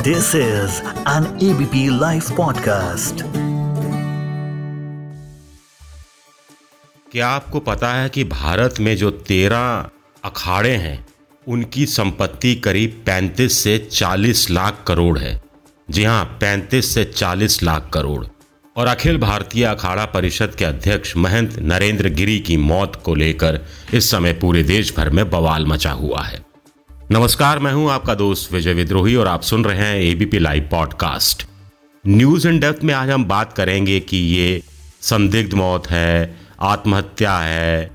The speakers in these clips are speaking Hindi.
This is an ABP Life podcast. क्या आपको पता है कि भारत में जो तेरह अखाड़े हैं, उनकी संपत्ति करीब 35 से 40 लाख करोड़ है। जी हाँ 35 से 40 लाख करोड़। और अखिल भारतीय अखाड़ा परिषद के अध्यक्ष महंत नरेंद्र गिरी की मौत को लेकर इस समय पूरे देश भर में बवाल मचा हुआ है। नमस्कार, मैं हूँ आपका दोस्त विजय विद्रोही और आप सुन रहे हैं ABP live podcast news in depth में आज हम बात करेंगे कि ये संदिग्ध मौत है, आत्महत्या है,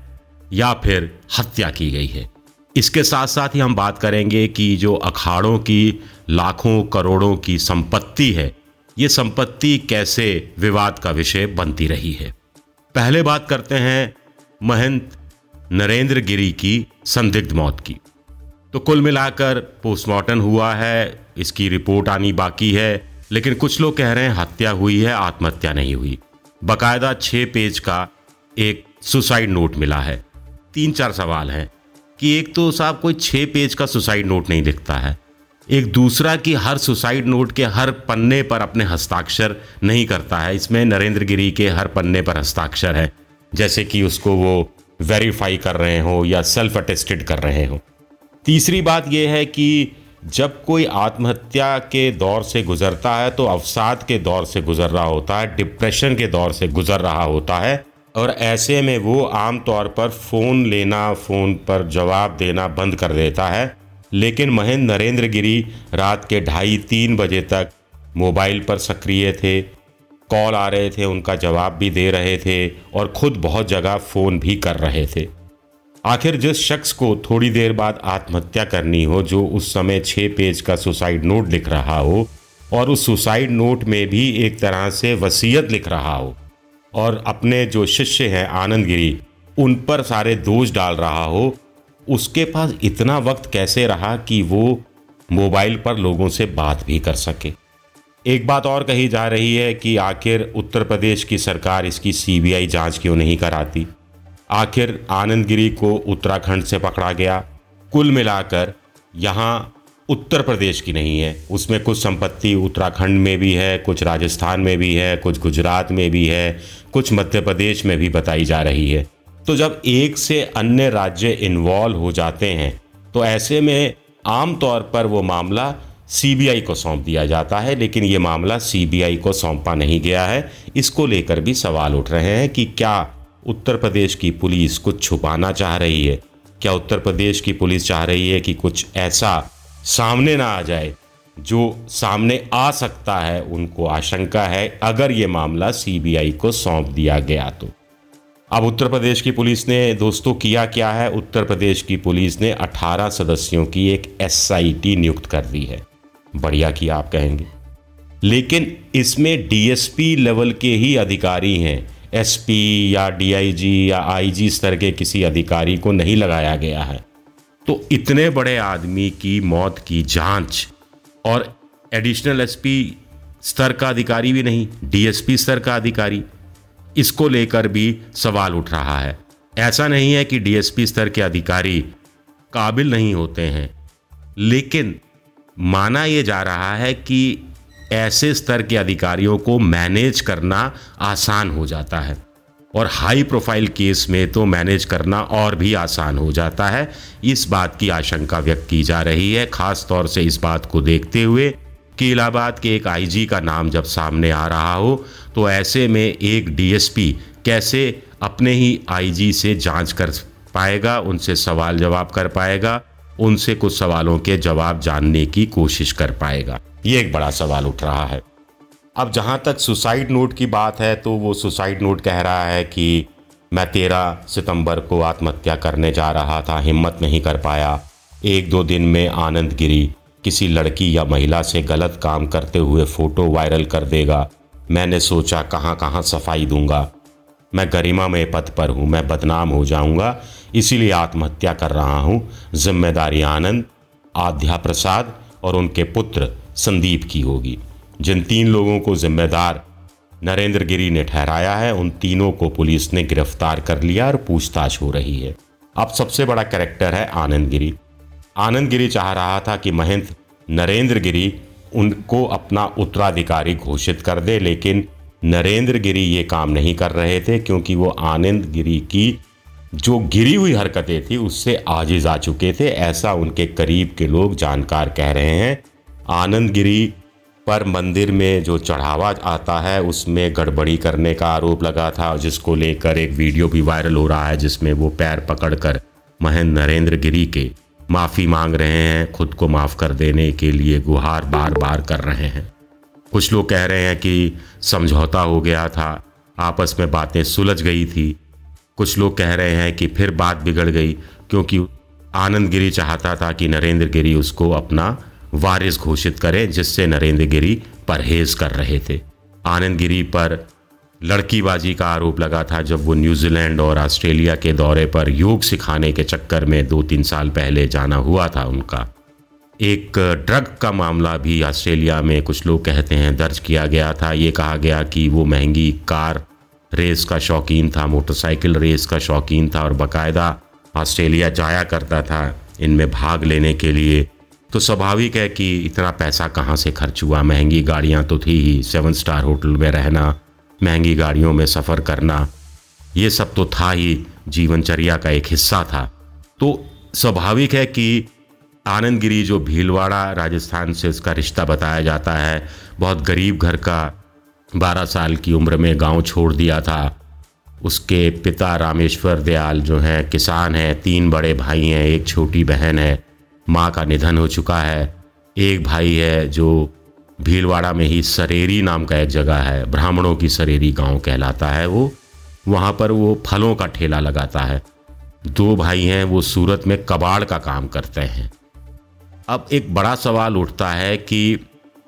या फिर हत्या की गई है। इसके साथ साथ ही हम बात करेंगे कि जो अखाड़ों की, लाखों करोड़ों की संपत्ति है, ये संपत्ति कैसे विवाद का विषय बनती रही है। पहले बात करते हैं महंत नरेंद्र गिरी की संदिग्ध मौत की। तो कुल मिलाकर पोस्टमार्टम हुआ है, इसकी रिपोर्ट आनी बाकी है, लेकिन कुछ लोग कह रहे हैं हत्या हुई है, आत्महत्या नहीं हुई। बकायदा छः पेज का एक सुसाइड नोट मिला है। तीन चार सवाल हैं कि एक तो साहब कोई छः पेज का सुसाइड नोट नहीं लिखता है। एक दूसरा कि हर सुसाइड नोट के हर पन्ने पर अपने हस्ताक्षर नहीं करता है। इसमें नरेंद्र गिरी के हर पन्ने पर हस्ताक्षर है, जैसे कि उसको वो वेरीफाई कर रहे हो या सेल्फ अटेस्टेड कर रहे हो। तीसरी बात यह है कि जब कोई आत्महत्या के दौर से गुजरता है तो अवसाद के दौर से गुजर रहा होता है, डिप्रेशन के दौर से गुजर रहा होता है। और ऐसे में वो आम तौर पर फ़ोन लेना, फ़ोन पर जवाब देना बंद कर देता है। लेकिन महेंद्र नरेंद्र गिरी रात के ढाई तीन बजे तक मोबाइल पर सक्रिय थे, कॉल आ रहे थे, उनका जवाब भी दे रहे थे और खुद बहुत जगह फ़ोन भी कर रहे थे। आखिर जिस शख्स को थोड़ी देर बाद आत्महत्या करनी हो, जो उस समय छः पेज का सुसाइड नोट लिख रहा हो, और उस सुसाइड नोट में भी एक तरह से वसीयत लिख रहा हो, और अपने जो शिष्य हैं आनंद गिरी उन पर सारे दोष डाल रहा हो, उसके पास इतना वक्त कैसे रहा कि वो मोबाइल पर लोगों से बात भी कर सके? एक बात और कही जा रही है कि आखिर उत्तर प्रदेश की सरकार इसकी सीबीआई जाँच क्यों नहीं कराती? आखिर आनंद गिरी को उत्तराखंड से पकड़ा गया। कुल मिलाकर यहाँ उत्तर प्रदेश की नहीं है। उसमें कुछ संपत्ति उत्तराखंड में भी है, कुछ राजस्थान में भी है, कुछ गुजरात में भी है, कुछ मध्य प्रदेश में भी बताई जा रही है। तो जब एक से अन्य राज्य इन्वॉल्व हो जाते हैं तो ऐसे में आम तौर पर वो मामला सीबीआई को सौंप दिया जाता है, लेकिन ये मामला सीबीआई को सौंपा नहीं गया है। इसको लेकर भी सवाल उठ रहे हैं कि क्या उत्तर प्रदेश की पुलिस कुछ छुपाना चाह रही है। क्या उत्तर प्रदेश की पुलिस चाह रही है कि कुछ ऐसा सामने ना आ जाए? जो सामने आ सकता है, उनको आशंका है, अगर ये मामला सीबीआई को सौंप दिया गया तो। अब उत्तर प्रदेश की पुलिस ने, दोस्तों, किया क्या है? उत्तर प्रदेश की पुलिस ने 18 सदस्यों की एक एसआईटी नियुक्त कर दी है। बढ़िया किया आप कहेंगे। लेकिन इसमें डीएसपी लेवल के ही अधिकारी हैं। एसपी या डीआईजी या आईजी स्तर के किसी अधिकारी को नहीं लगाया गया है। तो इतने बड़े आदमी की मौत की जाँच और एडिशनल एसपी स्तर का अधिकारी भी नहीं डीएसपी स्तर का अधिकारी, इसको लेकर भी सवाल उठ रहा है। ऐसा नहीं है कि डीएसपी स्तर के अधिकारी काबिल नहीं होते हैं, लेकिन माना यह जा रहा है कि ऐसे स्तर के अधिकारियों को मैनेज करना आसान हो जाता है। और हाई प्रोफ़ाइल केस में तो मैनेज करना और भी आसान हो जाता है। इस बात की आशंका व्यक्त की जा रही है, खास तौर से इस बात को देखते हुए कि इलाहाबाद के एक आईजी का नाम जब सामने आ रहा हो तो ऐसे में एक डीएसपी कैसे अपने ही आईजी से जाँच कर पाएगा, उनसे सवाल जवाब कर पाएगा, उनसे कुछ सवालों के जवाब जानने की कोशिश कर पाएगा। ये एक बड़ा सवाल उठ रहा है। अब जहाँ तक सुसाइड नोट की बात है तो वो सुसाइड नोट कह रहा है कि मैं तेरह सितंबर को आत्महत्या करने जा रहा था, हिम्मत नहीं कर पाया। एक दो दिन में आनंद गिरी। किसी लड़की या महिला से गलत काम करते हुए फ़ोटो वायरल कर देगा। मैंने सोचा, कहाँ कहाँ सफ़ाई दूँगा। मैं गरिमा में पद पर हूँ, मैं बदनाम हो जाऊँगा, इसीलिए आत्महत्या कर रहा हूँ। ज़िम्मेदारी आनंद आध्या प्रसाद और उनके पुत्र संदीप की होगी। जिन तीन लोगों को जिम्मेदार नरेंद्र गिरी ने ठहराया है, उन तीनों को पुलिस ने गिरफ़्तार कर लिया और पूछताछ हो रही है। अब सबसे बड़ा कैरेक्टर है आनंद गिरी। आनंद गिरी चाह रहा था कि महंत नरेंद्र गिरी उनको अपना उत्तराधिकारी घोषित कर दे, लेकिन नरेंद्र गिरी ये काम नहीं कर रहे थे, क्योंकि वो आनंद गिरी की जो गिरी हुई हरकतें थी, उससे आजिज आ चुके थे। ऐसा उनके करीब के लोग जानकार कह रहे हैं। आनंद गिरी पर मंदिर में जो चढ़ावा आता है, उसमें गड़बड़ी करने का आरोप लगा था, जिसको लेकर एक वीडियो भी वायरल हो रहा है, जिसमें वो पैर पकड़कर महेंद्र नरेंद्र गिरी के माफ़ी मांग रहे हैं, खुद को माफ़ कर देने के लिए गुहार बार बार कर रहे हैं। कुछ लोग कह रहे हैं कि समझौता हो गया था, आपस में बातें सुलझ गई थी। कुछ लोग कह रहे हैं कि फिर बात बिगड़ गई, क्योंकि आनंद गिरी चाहता था कि नरेंद्र गिरी उसको अपना वारिस घोषित करें, जिससे नरेंद्र गिरी परहेज कर रहे थे। आनंद गिरी पर लड़कीबाजी का आरोप लगा था, जब वो न्यूजीलैंड और ऑस्ट्रेलिया के दौरे पर योग सिखाने के चक्कर में दो तीन साल पहले जाना हुआ था उनका। एक ड्रग का मामला भी ऑस्ट्रेलिया में कुछ लोग कहते हैं दर्ज किया गया था। ये कहा गया कि वो महँगी कार रेस का शौकीन था, मोटरसाइकिल रेस का शौकीन था और बाकायदा ऑस्ट्रेलिया जाया करता था। इनमें भाग लेने के लिए तो स्वाभाविक है कि इतना पैसा कहाँ से खर्च हुआ? महँगी गाड़ियाँ तो थी ही, सेवन स्टार होटल में रहना, महँगी गाड़ियों में सफ़र करना, ये सब तो था ही, जीवनचर्या का एक हिस्सा था। तो स्वाभाविक है कि आनंद गिरी जो भीलवाड़ा राजस्थान से उसका रिश्ता बताया जाता है, बहुत गरीब घर का, बारह साल की उम्र में गाँव छोड़ दिया था। उसके पिता रामेश्वर दयाल जो हैं, किसान हैं, तीन बड़े भाई हैं, एक छोटी बहन है। माँ का निधन हो चुका है। एक भाई है जो भीलवाड़ा में ही सरेरी नाम का एक जगह है। ब्राह्मणों की सरेरी गाँव कहलाता है वो। वहाँ पर वो फलों का ठेला लगाता है। दो भाई हैं, वो सूरत में कबाड़ का काम करते हैं। अब एक बड़ा सवाल उठता है कि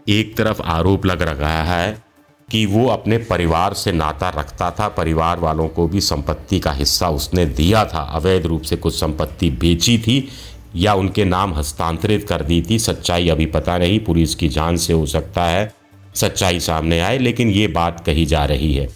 एक तरफ़ आरोप लग रहा है कि वो अपने परिवार से नाता रखता था, परिवार वालों को भी संपत्ति का हिस्सा उसने दिया था। अवैध रूप से कुछ संपत्ति बेची थी या उनके नाम हस्तांतरित कर दी थी। सच्चाई अभी पता नहीं, पुलिस की जाँच से हो सकता है, सच्चाई सामने आए, लेकिन ये बात कही जा रही है।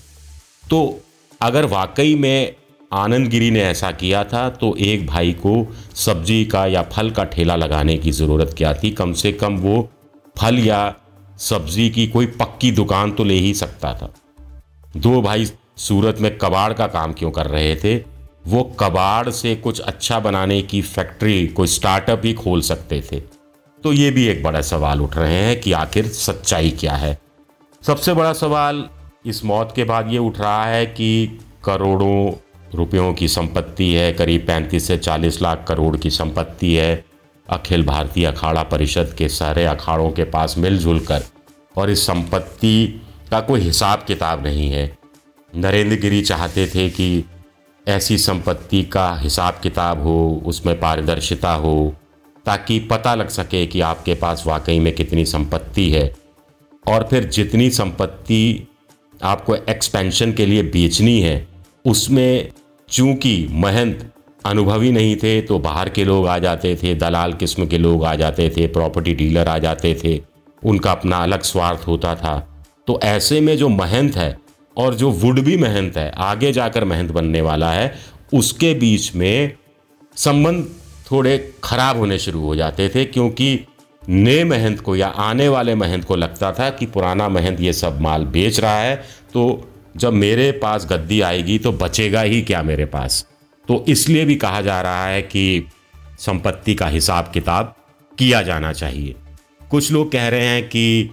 तो अगर वाकई में आनंद गिरी ने ऐसा किया था तो एक भाई को सब्ज़ी का या फल का ठेला लगाने की ज़रूरत क्या थी? कम से कम वो फल या सब्ज़ी की कोई पक्की दुकान तो ले ही सकता था। दो भाई सूरत में कबाड़ का काम क्यों कर रहे थे? वो कबाड़ से कुछ अच्छा बनाने की फैक्ट्री, कोई स्टार्टअप ही खोल सकते थे। तो ये भी एक बड़ा सवाल उठ रहे हैं कि आखिर सच्चाई क्या है। सबसे बड़ा सवाल इस मौत के बाद ये उठ रहा है कि करोड़ों रुपयों की संपत्ति है, करीब पैंतीस से चालीस लाख करोड़ की संपत्ति है। अखिल भारतीय अखाड़ा परिषद के सारे अखाड़ों के पास मिलजुल कर, और इस संपत्ति का कोई हिसाब किताब नहीं है। नरेंद्र गिरी चाहते थे कि ऐसी संपत्ति का हिसाब किताब हो, उसमें पारदर्शिता हो, ताकि पता लग सके कि आपके पास वाकई में कितनी संपत्ति है। और फिर जितनी संपत्ति आपको एक्सपेंशन के लिए बेचनी है, उसमें चूँकि महंत अनुभवी नहीं थे तो बाहर के लोग आ जाते थे, दलाल किस्म के लोग आ जाते थे प्रॉपर्टी डीलर आ जाते थे, उनका अपना अलग स्वार्थ होता था। तो ऐसे में जो महंत है और जो वुड भी महंत है, आगे जाकर मेहनत बनने वाला है, उसके बीच में संबंध थोड़े खराब होने शुरू हो जाते थे, क्योंकि नए महंत को या आने वाले महंत को लगता था कि पुराना महंत ये सब माल बेच रहा है तो जब मेरे पास गद्दी आएगी तो बचेगा ही क्या मेरे पास? तो इसलिए भी कहा जा रहा है कि संपत्ति का हिसाब किताब किया जाना चाहिए। कुछ लोग कह रहे हैं कि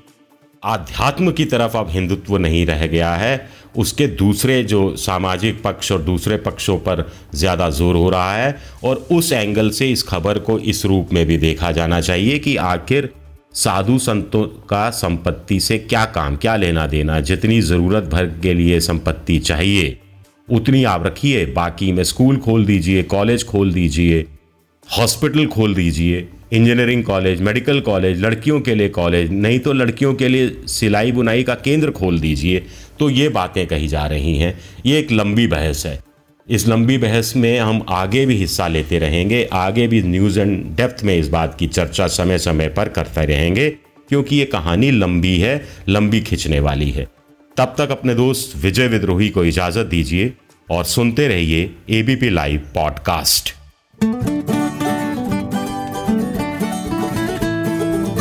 आध्यात्म की तरफ़ अब हिंदुत्व नहीं रह गया है, उसके दूसरे जो सामाजिक पक्ष और दूसरे पक्षों पर ज़्यादा ज़ोर हो रहा है, और उस एंगल से इस खबर को इस रूप में भी देखा जाना चाहिए कि आखिर साधु संतों का संपत्ति से क्या काम, क्या लेना देना, जितनी ज़रूरत भर के लिए संपत्ति चाहिए, उतनी आप रखिए, बाकी में स्कूल खोल दीजिए, कॉलेज खोल दीजिए, हॉस्पिटल खोल दीजिए। इंजीनियरिंग कॉलेज, मेडिकल कॉलेज, लड़कियों के लिए कॉलेज, नहीं तो लड़कियों के लिए सिलाई बुनाई का केंद्र खोल दीजिए। तो ये बातें कही जा रही हैं। ये एक लंबी बहस है। इस लंबी बहस में हम आगे भी हिस्सा लेते रहेंगे, आगे भी न्यूज़ एंड डेप्थ में इस बात की चर्चा समय समय पर करते रहेंगे, क्योंकि ये कहानी लंबी है, लंबी खिंचने वाली है। तब तक अपने दोस्त विजय विद्रोही को इजाज़त दीजिए और सुनते रहिए ABP live podcast